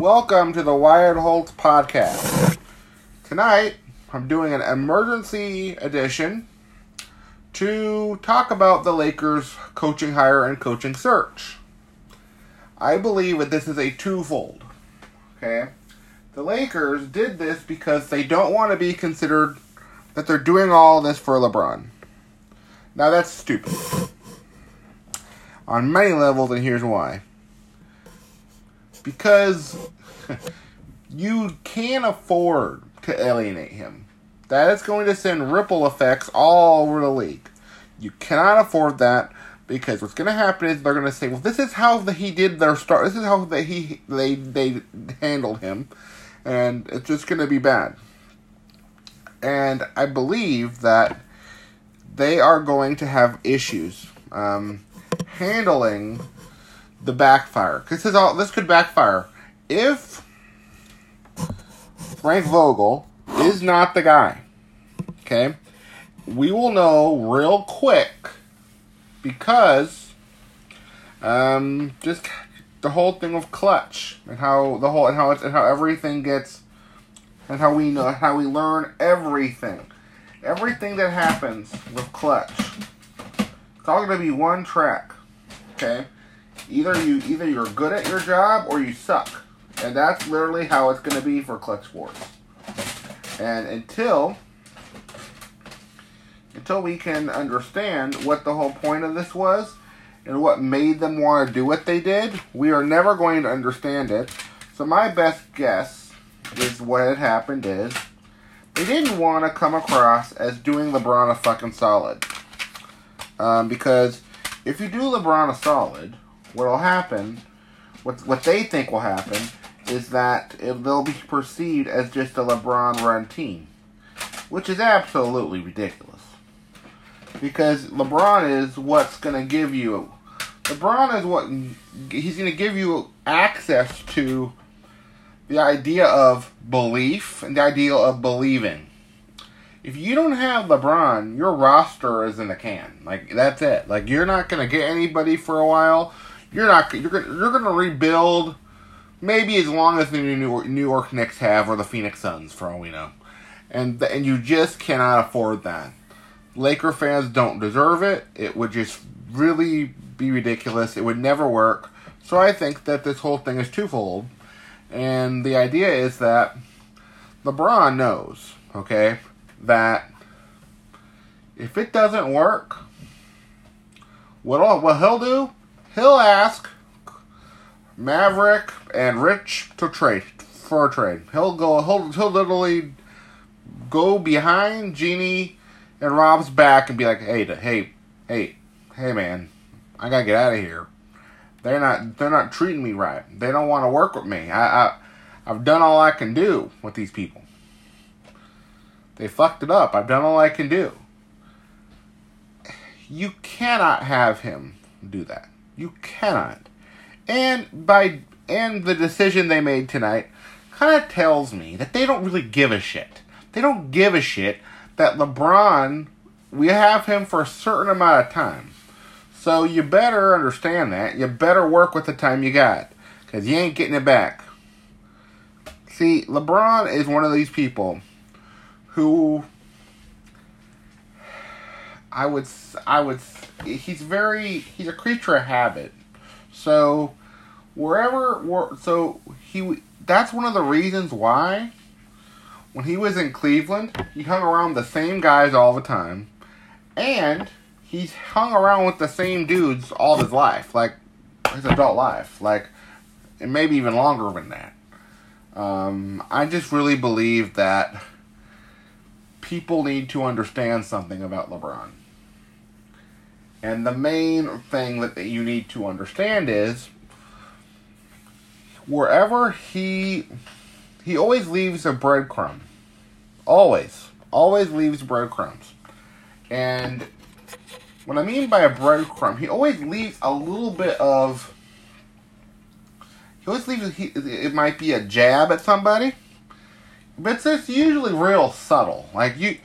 Welcome to the Wired Holtz podcast. Tonight, I'm doing an emergency edition to talk about the Lakers coaching hire and coaching search. I believe that this is a twofold. Okay? The Lakers did this because they don't want to be considered that they're doing all this for LeBron. Now that's stupid. On many levels, and here's why. Because you can't afford to alienate him. That is going to send ripple effects all over the league. You cannot afford that because what's going to happen is they're going to say, "Well, this is how the, he did their start. This is how the, he they they handled him," and it's just going to be bad. And I believe that they are going to have issues um, handling the backfire. This is all this could backfire if Frank Vogel is not the guy. Okay, we will know real quick because um, just the whole thing of Klutch and how the whole and how it's and how everything gets and how we know how we learn everything. Everything that happens with Klutch. It's all gonna be one track. Okay? Either you either you're good at your job or you suck. And that's literally how it's gonna be for Klutch Sports. And until until we can understand what the whole point of this was and what made them want to do what they did, we are never going to understand it. So my best guess is what had happened is they didn't want to come across as doing LeBron a fucking solid. Um, because if you do LeBron a solid, what'll happen, what what they think will happen, is that it, they'll be perceived as just a LeBron run team, which is absolutely ridiculous. Because LeBron is what's going to give you, LeBron is what he's going to give you access to the idea of belief and the idea of believing. If you don't have LeBron, your roster is in the can. Like that's it. Like you're not gonna get anybody for a while. You're not. You're gonna. You're gonna rebuild. Maybe as long as the New York, New York Knicks have, or the Phoenix Suns, for all we know, and and you just cannot afford that. Laker fans don't deserve it. It would just really be ridiculous. It would never work. So I think that this whole thing is twofold. And the idea is that LeBron knows, okay, that if it doesn't work, what all, what he'll do, he'll ask Maverick and Rich to trade for a trade. He'll go he'll he'll literally go behind Jeanie and Rob's back and be like, "Hey, hey, hey, hey man, I got to get out of here." They're not they're not treating me right. They don't want to work with me. I, I I've done all I can do with these people. They fucked it up. I've done all I can do. You cannot have him do that. You cannot. And by and the decision they made tonight kind of tells me that they don't really give a shit. They don't give a shit that LeBron we have him for a certain amount of time. So you better understand that. You better work with the time you got. Because you ain't getting it back. See, LeBron is one of these people who I would I would he's very he's a creature of habit. So wherever so he that's one of the reasons why when he was in Cleveland, he hung around the same guys all the time and he's hung around with the same dudes all his life, like his adult life, like and maybe even longer than that. Um, I just really believe that people need to understand something about LeBron. And the main thing that you need to understand is wherever he he always leaves a breadcrumb. Always. Always leaves breadcrumbs. And what I mean by a breadcrumb, he always leaves a little bit of he always leaves he, it might be a jab at somebody, but it's just usually real subtle. Like you,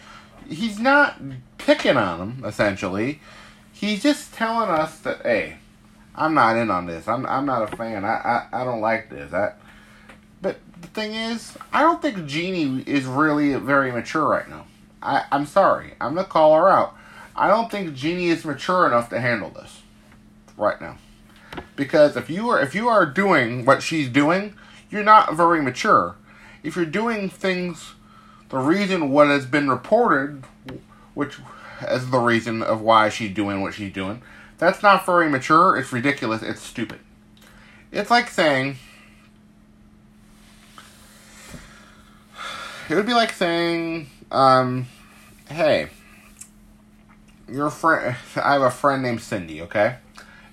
he's not picking on them. Essentially, he's just telling us that hey, I'm not in on this. I'm I'm not a fan. I I, I don't like this. I But the thing is, I don't think Jeanie is really very mature right now. I, I'm sorry. I'm gonna call her out. I don't think Jeanie is mature enough to handle this right now. Because if you are if you are doing what she's doing, you're not very mature. If you're doing things the reason what has been reported, which is the reason of why she's doing what she's doing, that's not very mature, it's ridiculous, it's stupid. It's like saying it would be like saying, um, hey, your friend, I have a friend named Cindy, okay?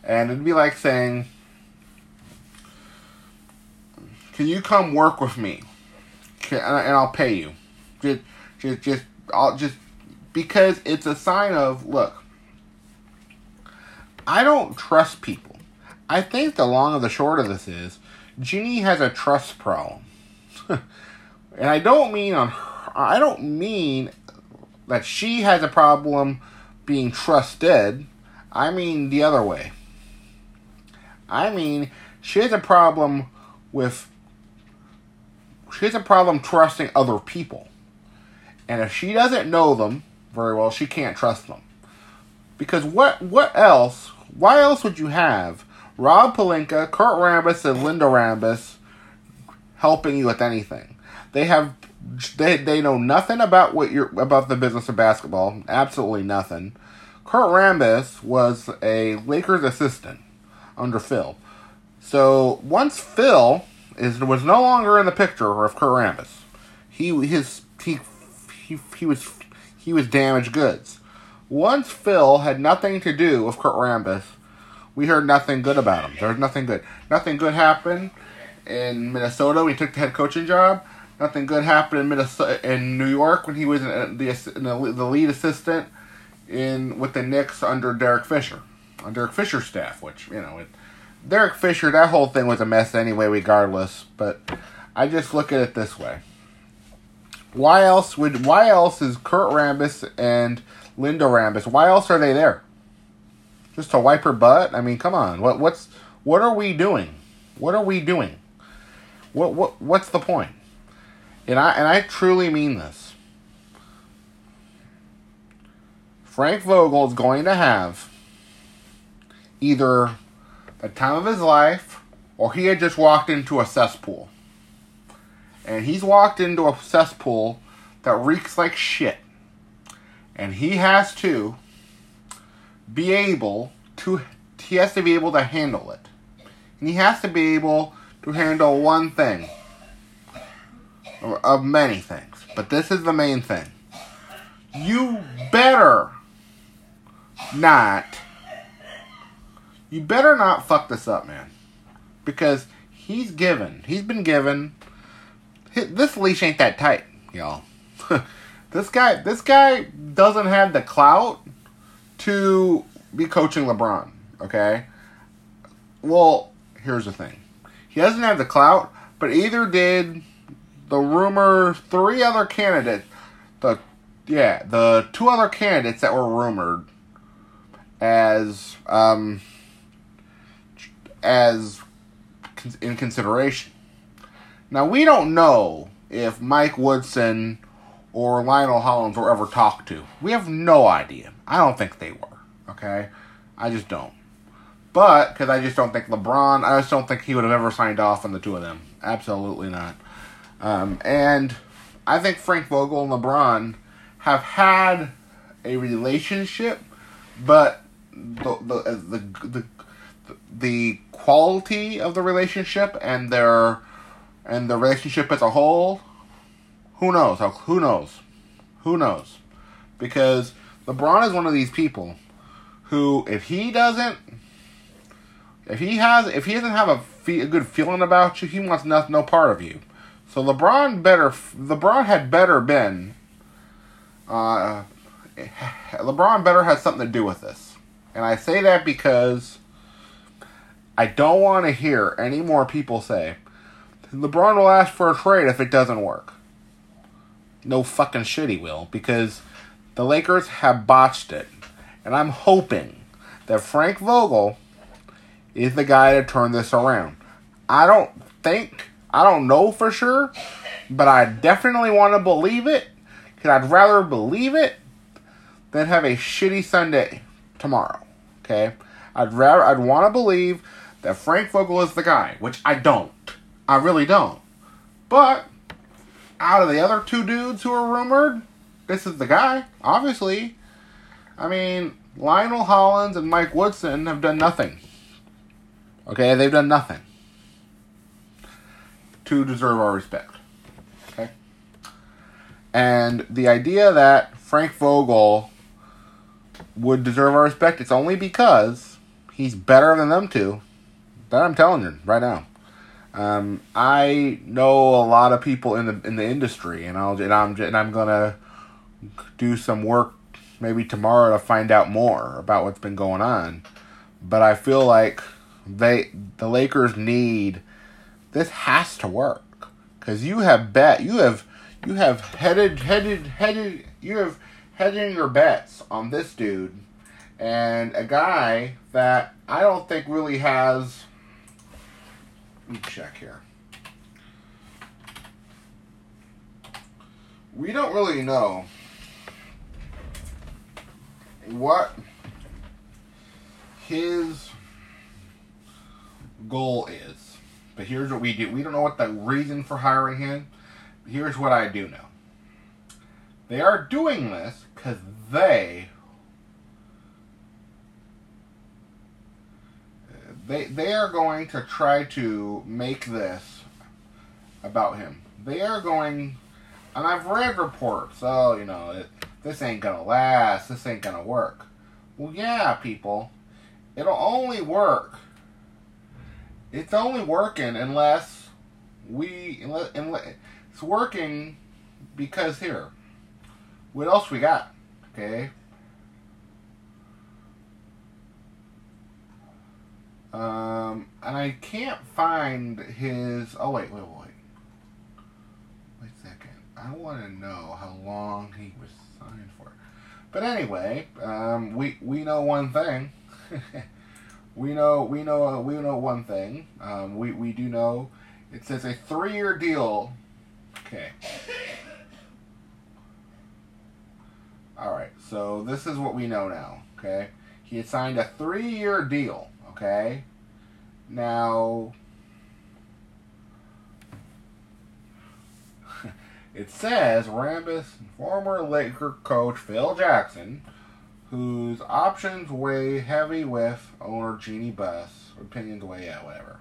And it'd be like saying, can you come work with me? Can, and I'll pay you. Just, just, just, I'll just, because it's a sign of, look, I don't trust people. I think the long of the short of this is, Jeanie has a trust problem. and I don't mean on her, I don't mean that she has a problem being trusted. I mean the other way. I mean she has a problem with she has a problem trusting other people. And if she doesn't know them very well, she can't trust them. Because what what else? Why else would you have Rob Pelinka, Kurt Rambis, and Linda Rambis helping you with anything? They have they they know nothing about what you're about the business of basketball. Absolutely nothing. Kurt Rambis was a Lakers assistant under Phil. So once Phil is was no longer in the picture of Kurt Rambis, he his he he, he was he was damaged goods. Once Phil had nothing to do with Kurt Rambis, we heard nothing good about him. There was nothing good. Nothing good happened in Minnesota when he took the head coaching job. Nothing good happened in Minnesota in New York when he was in the, in the, lead assistant in with the Knicks under Derek Fisher, on Derek Fisher's staff. Which you know, it, Derek Fisher, that whole thing was a mess anyway, regardless. But I just look at it this way: why else would why else is Kurt Rambis and Linda Rambis? Why else are they there? Just to wipe her butt? I mean, come on. What what's what are we doing? What are we doing? What what what's the point? And I and I truly mean this. Frank Vogel is going to have either the time of his life or he had just walked into a cesspool. And he's walked into a cesspool that reeks like shit. And he has to be able to he has to be able to handle it. And he has to be able to handle one thing of many things, but this is the main thing. You better not. You better not fuck this up, man. Because he's given. He's been given. This leash ain't that tight, y'all. this guy. This guy doesn't have the clout to be coaching LeBron. Okay. Well, here's the thing. He doesn't have the clout, but either did the rumor three other candidates the yeah the two other candidates that were rumored as um as in consideration now we don't know if mike woodson or lionel hollins were ever talked to. We have no idea. I don't think they were okay? I just don't. But because i just don't think lebron i just don't think he would have ever signed off on the two of them. Absolutely not. Um, and I think Frank Vogel and LeBron have had a relationship, but the the the the, the quality of the relationship and their and the relationship as a whole, who knows? Who knows? Who knows? Because LeBron is one of these people who, if he doesn't, if he has, if he doesn't have a, fee, a good feeling about you, he wants no, no part of you. So LeBron better LeBron had better been uh, LeBron better had something to do with this. And I say that because I don't want to hear any more people say LeBron will ask for a trade if it doesn't work. No fucking shit he will because the Lakers have botched it. And I'm hoping that Frank Vogel is the guy to turn this around. I don't think I don't know for sure, but I definitely want to believe it. Cause I'd rather believe it than have a shitty Sunday tomorrow. Okay, I'd rather I'd want to believe that Frank Vogel is the guy, which I don't. I really don't. But out of the other two dudes who are rumored, this is the guy. Obviously, I mean Lionel Hollins and Mike Woodson have done nothing. Okay, they've done nothing to deserve our respect. Okay? And the idea that Frank Vogel would deserve our respect, it's only because he's better than them two. That I'm telling you right now. Um, I know a lot of people in the in the industry, and I'll and I'm and I'm gonna do some work maybe tomorrow to find out more about what's been going on. But I feel like they the Lakers need this has to work because you have bet you have you have headed headed headed you have heading your bets on this dude and a guy that I don't think really has. Let me check here. We don't really know what his goal is. But here's what we do. We don't know what the reason for hiring him. Here's what I do know. They are doing this because they they they are going to try to make this about him. They are going, and I've read reports. Oh, you know, it, this ain't gonna last. This ain't gonna work. Well, yeah, people, it'll only work it's only working unless we unless, unless it's working because here what else we got okay um and i can't find his oh wait wait wait wait a second i want to know how long he was signed for but anyway um we we know one thing we know we know we know one thing. Um, we we do know it says a three-year deal. Okay. All right. So this is what we know now. Okay. He had signed a three-year deal. Okay. Now. it says Rambis former Laker coach Phil Jackson whose options weigh heavy with owner Jeanie Buss. Opinions weigh, yeah, whatever.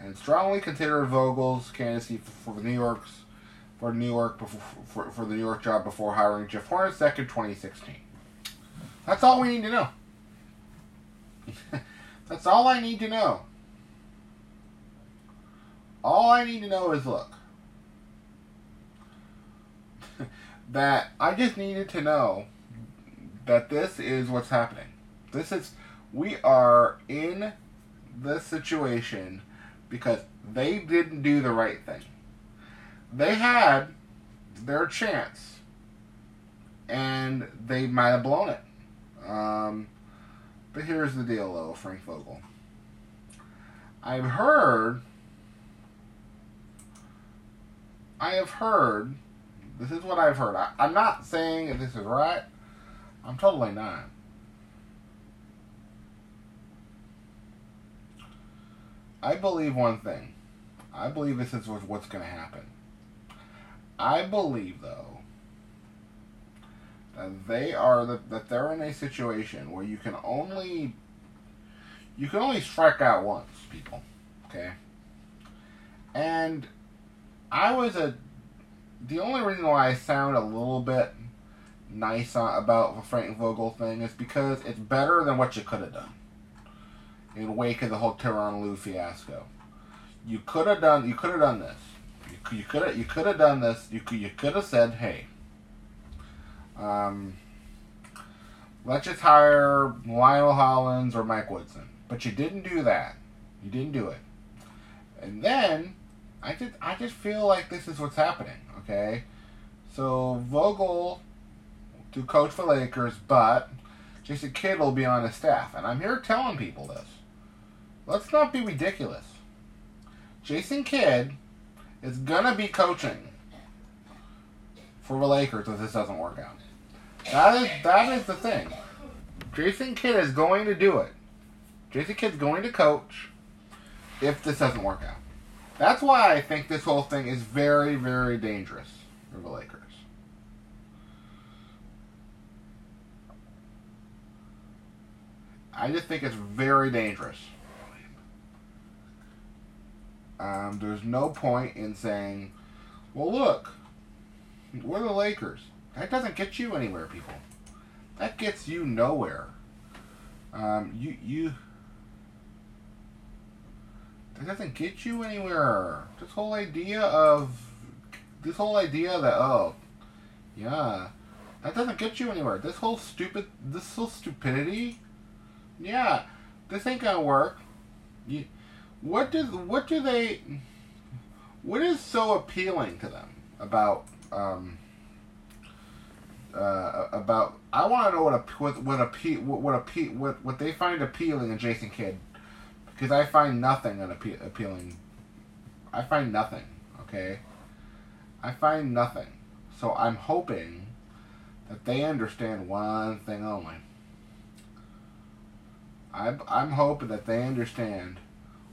And strongly considered Vogel's candidacy for, for the New York's for New York before, for, for the New York job before hiring Jeff Hornacek in 2016. That's all we need to know. That's all I need to know. All I need to know is look. that I just needed to know that this is what's happening. This is we are in this situation because they didn't do the right thing. They had their chance and they might have blown it. Um, but here's the deal, though, Frank Vogel. I've heard, I have heard, this is what I've heard. I, I'm not saying that this is right. I'm totally not. I believe one thing. I believe this is what's going to happen. I believe, though, that they are the, that they're in a situation where you can only you can only strike out once, people. Okay. And I was a the only reason why I sound a little bit nice about the Frank Vogel thing is because it's better than what you could have done in wake of the whole Tyronn Lue fiasco. You could have done. You could have done this. You, you could have. You could have done this. You could. You could have said, "Hey, um, let's just hire Lionel Hollins or Mike Woodson." But you didn't do that. You didn't do it. And then I just I just feel like this is what's happening. Okay, so Vogel to coach for Lakers, but Jason Kidd will be on his staff. And I'm here telling people this. Let's not be ridiculous. Jason Kidd is gonna be coaching for the Lakers if this doesn't work out. That is that is the thing. Jason Kidd is going to do it. Jason Kidd's going to coach if this doesn't work out. That's why I think this whole thing is very, very dangerous for the Lakers. I just think it's very dangerous. Um, there's no point in saying, well, look, we're the Lakers. That doesn't get you anywhere, people. That gets you nowhere. Um, you, you, that doesn't get you anywhere. This whole idea of, this whole idea that, oh, yeah, that doesn't get you anywhere. This whole stupid, this whole stupidity, yeah, this ain't gonna work. You, what does, what do they, what is so appealing to them about, um, uh, about I want to know what a what what a what a what what they find appealing in Jason Kidd because I find nothing appealing. I find nothing. Okay, I find nothing. So I'm hoping that they understand one thing only. I'm I'm hoping that they understand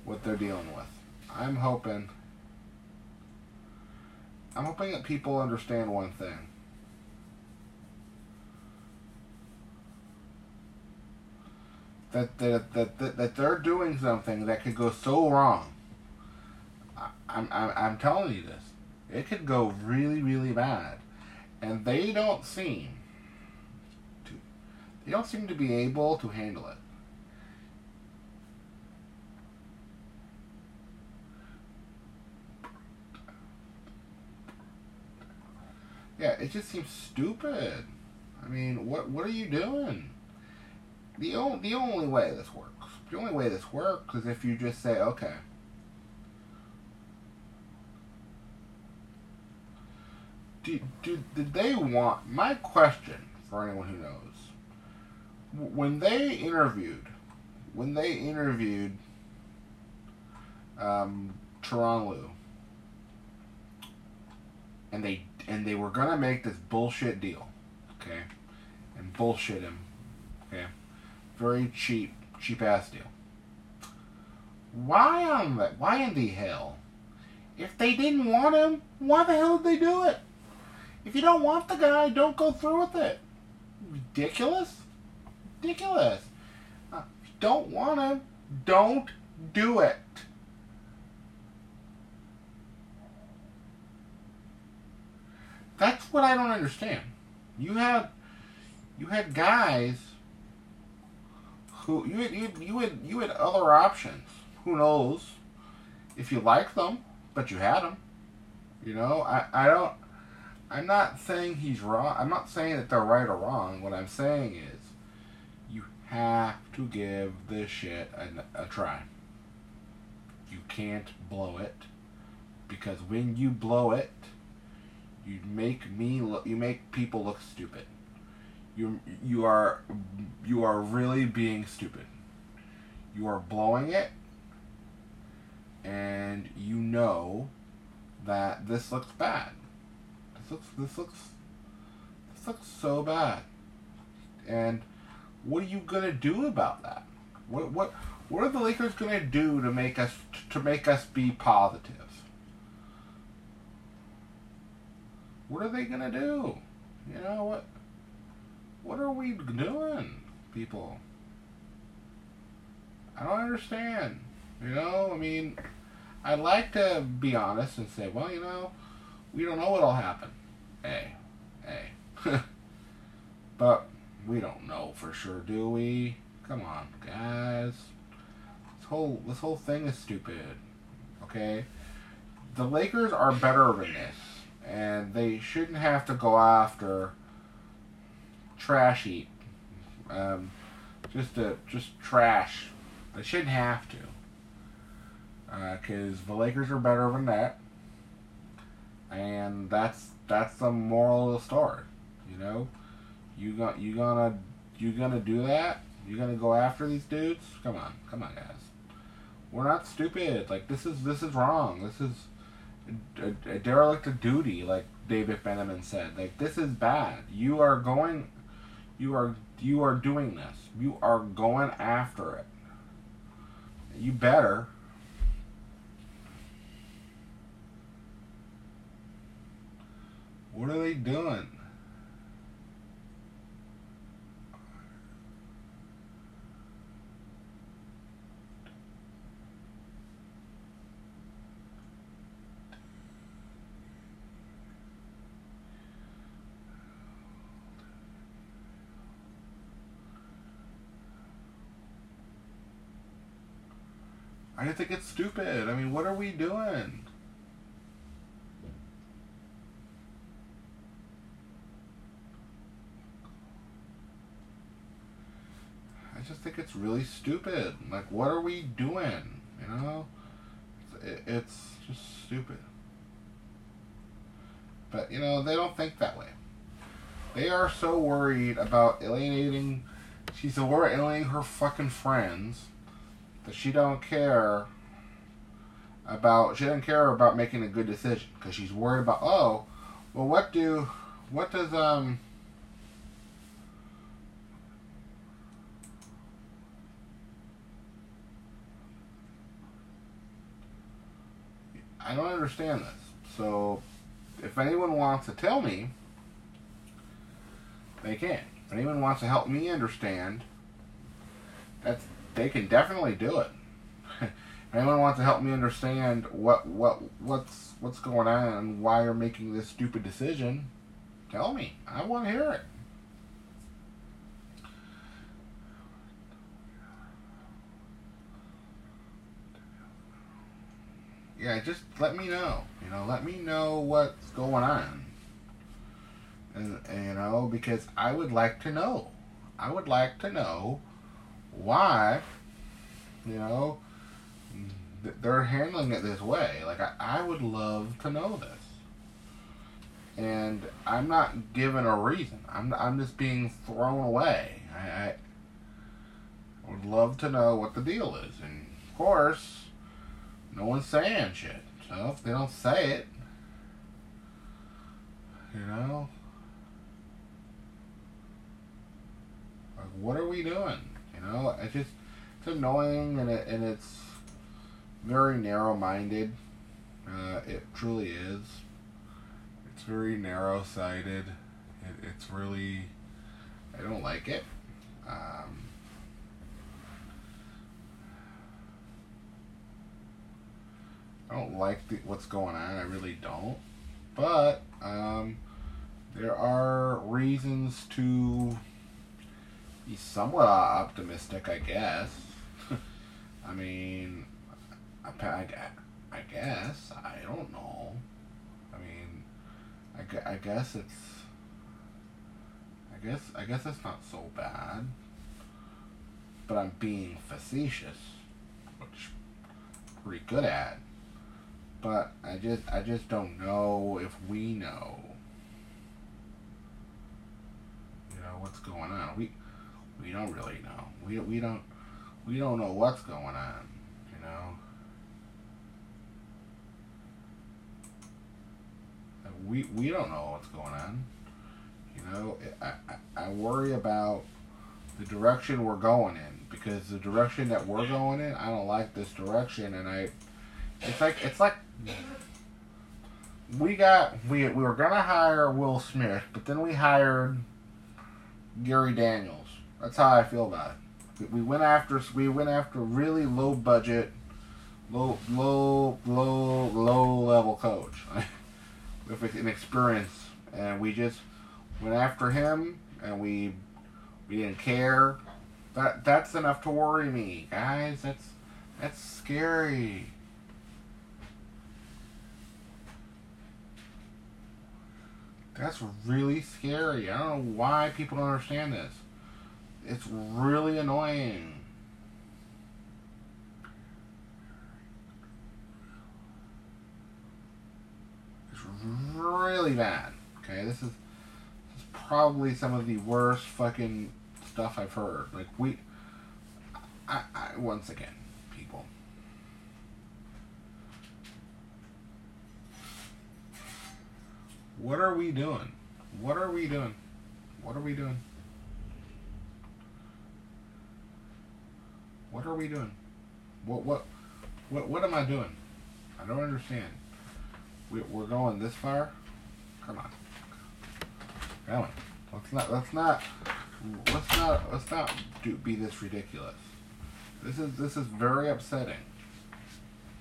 what they're dealing with. I'm hoping. I'm hoping that people understand one thing that that, that, that, that they're doing something that could go so wrong. I, I'm, I'm, I'm telling you this. It could go really, really bad. And they don't seem to they don't seem to be able to handle it. Yeah, it just seems stupid. I mean, what what are you doing? the only the only way this works, the only way this works is if you just say, okay, do, do, did they want my question for anyone who knows when they interviewed when they interviewed um, Tyronn and they and they were gonna make this bullshit deal, okay, and bullshit him, okay very cheap, cheap ass deal. Why on the, why in the hell? If they didn't want him, why the hell did they do it? If you don't want the guy, don't go through with it. Ridiculous. Ridiculous. Uh, don't want him, don't do it. That's what I don't understand. You had you had guys who you had, you you had you had other options. Who knows if you like them, but you had them. You know, I I don't. I'm not saying he's wrong. I'm not saying that they're right or wrong. What I'm saying is, you have to give this shit a, a try. You can't blow it, because when you blow it, you make me look. You make people look stupid you you are you are really being stupid. You are blowing it, and you know that this looks bad. This looks this looks this looks so bad. And what are you gonna do about that? What what what are the Lakers gonna do to make us to make us be positive? What are they gonna do? You know what? What are we doing, people? I don't understand. You know, I mean, I'd like to be honest and say, well, you know, we don't know what'll happen. Hey, hey. but we don't know for sure, do we? Come on, guys. This whole this whole thing is stupid. Okay? The Lakers are better than this. And they shouldn't have to go after trash. Um, just to just trash. They shouldn't have to, because uh, the Lakers are better than that, and that's that's the moral of the story. You know, you got you gonna you gonna do that? You gonna go after these dudes? Come on, come on, guys. We're not stupid. Like this is this is wrong. This is a, a derelict of duty, like David Beneman said. Like this is bad. You are going, you are you are doing this. You are going after it. You better. What are they doing? I just think it's stupid. I mean, what are we doing? I just think it's really stupid. Like, what are we doing? You know? It's just stupid. But, you know, they don't think that way. They are so worried about alienating. She's so worried alienating her fucking friends that she don't care about she doesn't care about making a good decision because she's worried about oh well what do what does um I don't understand this. So if anyone wants to tell me, they can. If anyone wants to help me understand, that's they can definitely do it. Anyone wants to help me understand what what what's what's going on and why you're making this stupid decision? Tell me. I want to hear it. Yeah, just let me know. You know, let me know what's going on. And, and you know, because I would like to know. I would like to know why, you know, they're handling it this way. Like, I, I would love to know this. And I'm not given a reason. I'm, I'm just being thrown away. I, I would love to know what the deal is. And, of course, no one's saying shit. So if they don't say it, you know, like, what are we doing? You know, it's just it's annoying and it and it's very narrow-minded. Uh, it truly is. It's very narrow-sighted. It, it's really I don't like it. Um, I don't like the, what's going on. I really don't. But um, there are reasons to He's somewhat optimistic, I guess. I mean, I, I, I guess. I don't know. I mean, I, I guess it's. I guess I guess it's not so bad. But I'm being facetious, which I'm pretty good at. But I just I just don't know if we know. You know what's going on. We we don't really know. We we don't we don't know what's going on. You know. We we don't know what's going on. You know, I, I, I worry about the direction we're going in because the direction that we're going in, I don't like this direction, and I. It's like it's like we got we we were gonna hire Will Smith, but then we hired Gary Daniels that's how I feel about it. We went after we went after really low budget, low low low low level coach with an experience, and we just went after him, and we we didn't care. That that's enough to worry me, guys. That's that's scary. That's really scary. I don't know why people don't understand this. It's really annoying. It's really bad. Okay, this is, this is probably some of the worst fucking stuff I've heard. Like we, I, I once again, people. What are we doing? What are we doing? What are we doing? What are we doing? What what what what am I doing? I don't understand. We, we're going this far. Come on. Come. Let's not. Let's not. Let's not. Let's not do, be this ridiculous. This is this is very upsetting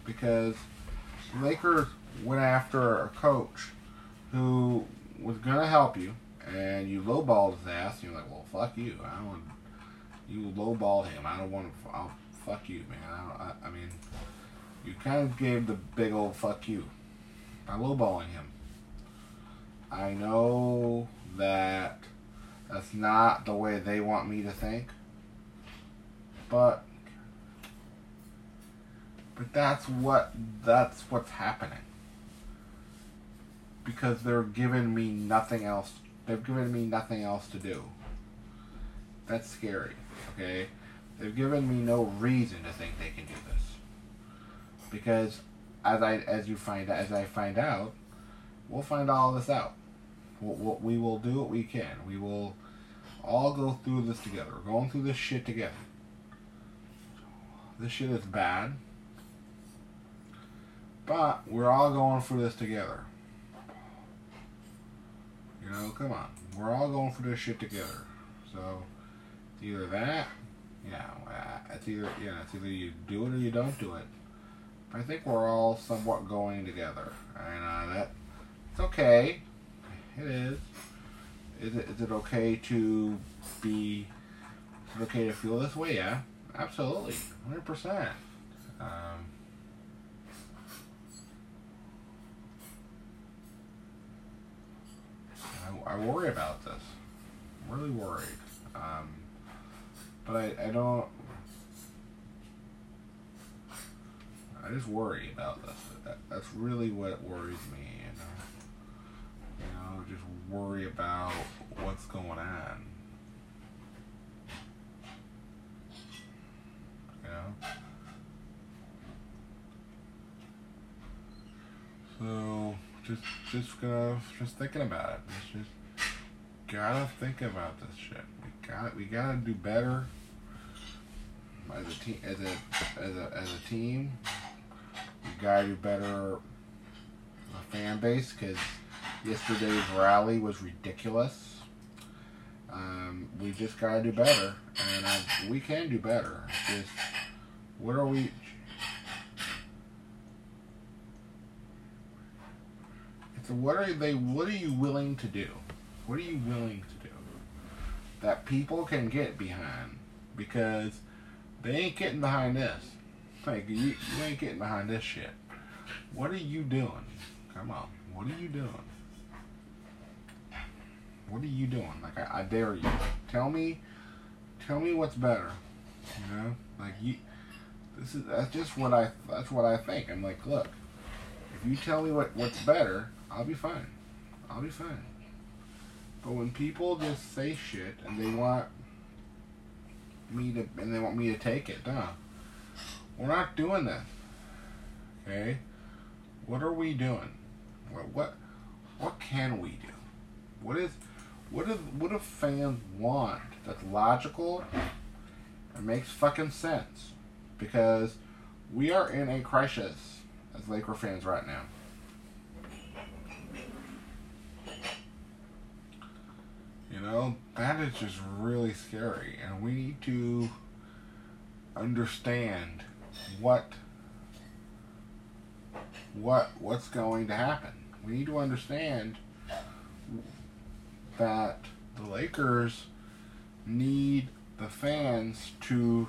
because Lakers went after a coach who was gonna help you, and you lowballed his ass. And you're like, well, fuck you. I don't. You lowballed him. I don't want to. I'll fuck you, man. I, I, I mean, you kind of gave the big old fuck you by lowballing him. I know that that's not the way they want me to think, but but that's what that's what's happening because they're giving me nothing else. They've given me nothing else to do. That's scary. Okay, they've given me no reason to think they can do this because as I as you find as I find out, we'll find all this out. We'll, we'll, we will do what we can. We will all go through this together. We're going through this shit together. This shit is bad. But we're all going through this together. You know, come on. We're all going through this shit together. So, either that, yeah, it's either, yeah, it's either you do it or you don't do it. I think we're all somewhat going together. And uh, that it's okay. It is. Is it, is it okay to be? Is it okay to feel this way? Yeah, absolutely, hundred percent. Um, I, I worry about this. I'm really worried. Um, but I, I don't I just worry about this. That, that's really what worries me. You know, you know, just worry about what's going on. You know. So just just gonna just thinking about it. Just, just gotta think about this shit. We got we gotta do better as a team as a as a as a team you gotta do better fan base because yesterday's rally was ridiculous. Um, we just gotta do better, and I, we can do better. Just what are we? It's what are they? What are you willing to do? What are you willing to do that people can get behind? Because they ain't getting behind this. Like, you, you ain't getting behind this shit. What are you doing? Come on. What are you doing? What are you doing? Like, I, I dare you. Tell me, tell me what's better. You know? Like, you, this is, that's just what I, that's what I think. I'm like, look, if you tell me what, what's better, I'll be fine. I'll be fine. But when people just say shit and they want me to, and they want me to take it, duh. We're not doing that. Okay? What are we doing? What what what can we do? What is what if what if fans want that's logical and makes fucking sense? Because we are in a crisis as Laker fans right now. You know, that is just really scary and we need to understand what what what's going to happen. We need to understand that the Lakers need the fans to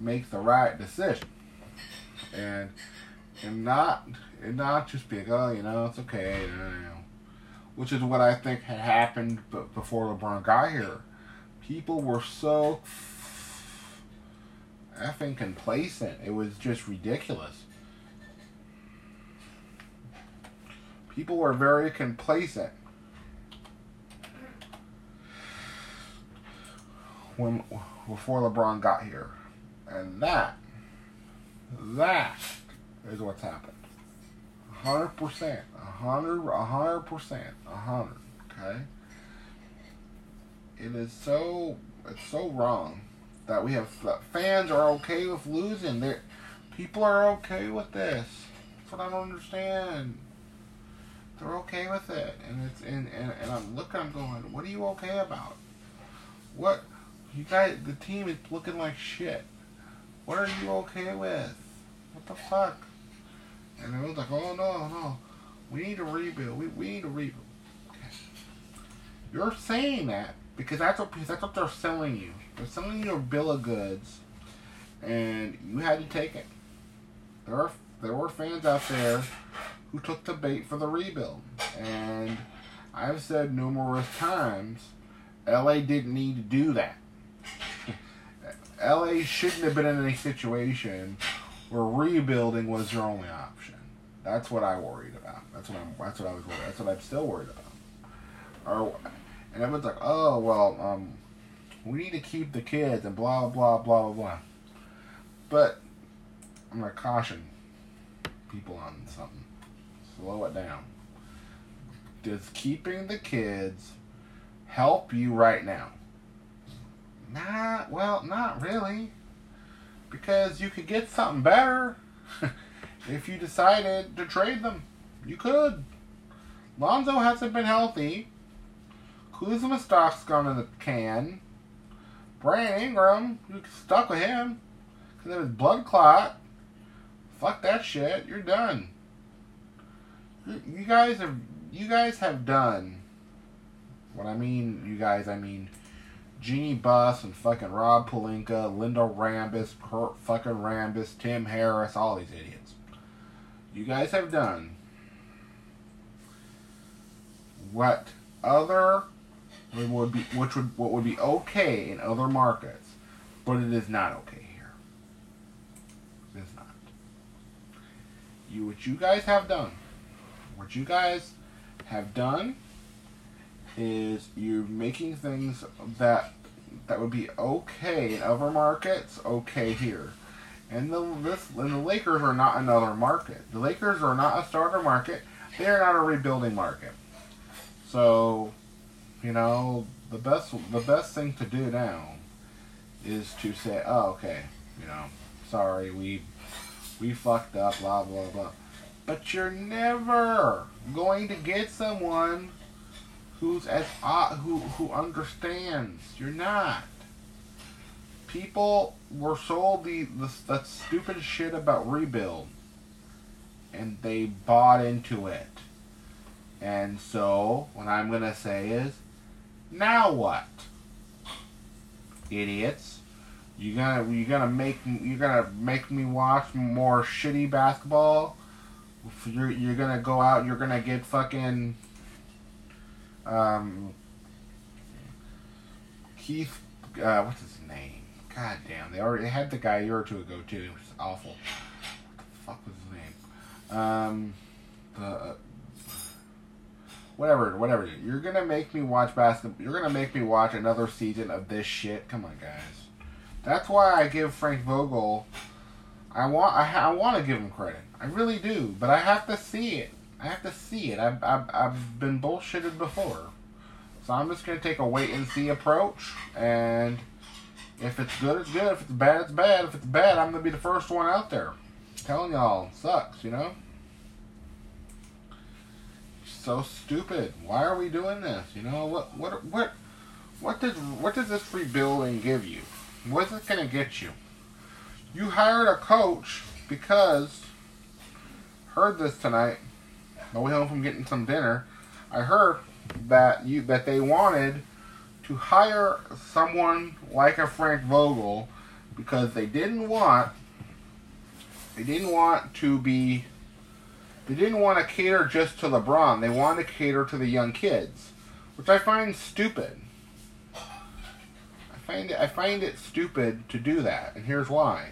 make the right decision. And and not and not just be like, oh, you know, it's okay, which is what I think had happened before LeBron got here. People were so effing complacent. It was just ridiculous. People were very complacent when before LeBron got here. And that that is what's happened. 100%. a hundred, a hundred percent, a hundred. Okay. It is so it's so wrong that we have fans are okay with losing. They people are okay with this. That's what I don't understand. They're okay with it, and it's and, and, and I'm looking. I'm going. What are you okay about? What you guys? The team is looking like shit. What are you okay with? What the fuck? And it was like, oh no, no, we need to rebuild. We, we need to rebuild. You're saying that because that's what that's what they're selling you. They're selling you a bill of goods, and you had to take it. There are there were fans out there who took the bait for the rebuild, and I've said numerous times, LA didn't need to do that. LA shouldn't have been in any situation where rebuilding was your only option. That's what I worried about. That's what I'm. That's what I was worried. That's what I'm still worried about. Or, and everyone's like, oh well, um, we need to keep the kids and blah blah blah blah blah. But I'm gonna caution people on something. Slow it down. Does keeping the kids help you right now? Not well, not really. Because you could get something better if you decided to trade them. You could. Lonzo hasn't been healthy. Kuzma stock's gone in the can. Brandon Ingram, you stuck with him because of his blood clot. Fuck that shit. You're done. You guys have you guys have done. What I mean, you guys, I mean Jeanie Buss and fucking Rob Pelinka, Linda Rambis, Kurt fucking Rambis, Tim Harris, all these idiots. You guys have done what other would be which would what would be okay in other markets, but it is not okay here. It is not. You what you guys have done, what you guys have done is you're making things that that would be okay in other markets, okay here. And the this and the Lakers are not another market. The Lakers are not a starter market. They are not a rebuilding market. So, you know, the best the best thing to do now is to say, oh, okay, you know, sorry, we we fucked up, blah blah blah. But you're never going to get someone who's as uh, who who understands. You're not. People were sold the, the that stupid shit about rebuild, and they bought into it. And so, what I'm gonna say is, now what, idiots? You gonna you gonna make you gonna make me watch more shitty basketball? You're you're gonna go out. You're gonna get fucking um, Keith. Uh, what's his name? God damn, they already had the guy a year or two ago too. It was awful. What the fuck was his name? Um, the. Uh, whatever, whatever. You're gonna make me watch basketball. You're gonna make me watch another season of this shit. Come on, guys. That's why I give Frank Vogel. I want. I, I want to give him credit. I really do, but I have to see it. I have to see it. I've, I've, I've been bullshitted before. So I'm just going to take a wait and see approach. And if it's good, it's good. If it's bad, it's bad. If it's bad, I'm going to be the first one out there. I'm telling y'all, sucks, you know? So stupid. Why are we doing this? You know, what, what, what, what does, what does this rebuilding give you? What's it to get you? You hired a coach because, heard this tonight, on the way home from getting some dinner, I heard that you that they wanted to hire someone like a Frank Vogel because they didn't want they didn't want to be they didn't want to cater just to LeBron. They wanted to cater to the young kids, which I find stupid. I find it I find it stupid to do that, and here's why.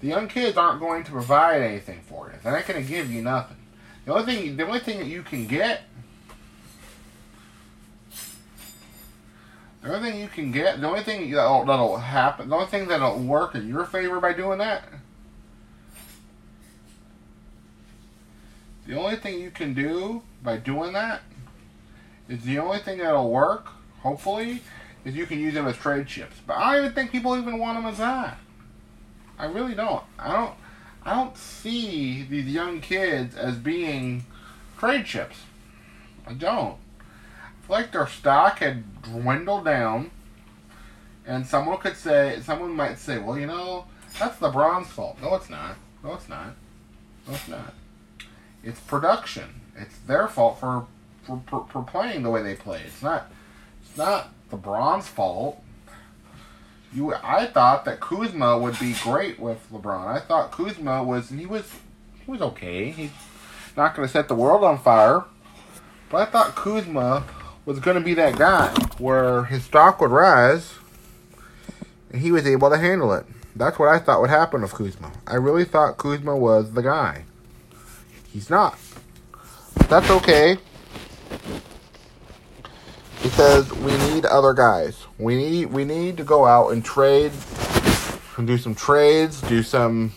The young kids aren't going to provide anything for you. They're not going to give you nothing. The only thing, the only thing that you can get, the only thing you can get, the only thing that'll, that'll happen, the only thing that'll work in your favor by doing that The only thing you can do by doing that is the only thing that'll work, hopefully, is you can use them as trade chips. But I don't even think people even want them as that. I really don't. I don't. I don't see these young kids as being trade chips. I don't. I feel like their stock had dwindled down, and someone could say, someone might say, well, you know, that's LeBron's fault. No, it's not. No, it's not. No, it's not. It's production. It's their fault for for, for, for playing the way they play. It's not. It's not LeBron's fault. You, I thought that Kuzma would be great with LeBron. I thought Kuzma was, he was, he was okay. He's not going to set the world on fire, but I thought Kuzma was going to be that guy where his stock would rise, and he was able to handle it. That's what I thought would happen with Kuzma. I really thought Kuzma was the guy. He's not. That's okay because we need other guys. We need we need to go out and trade, and do some trades, do some,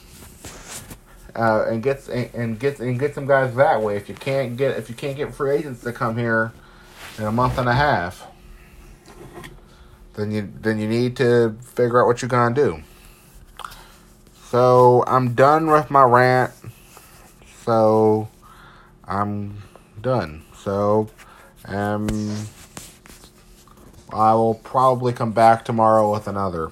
uh, and get and get and get some guys that way. If you can't get if you can't get free agents to come here in a month and a half, then you then you need to figure out what you're gonna do. So I'm done with my rant. So I'm done. So um I will probably come back tomorrow with another.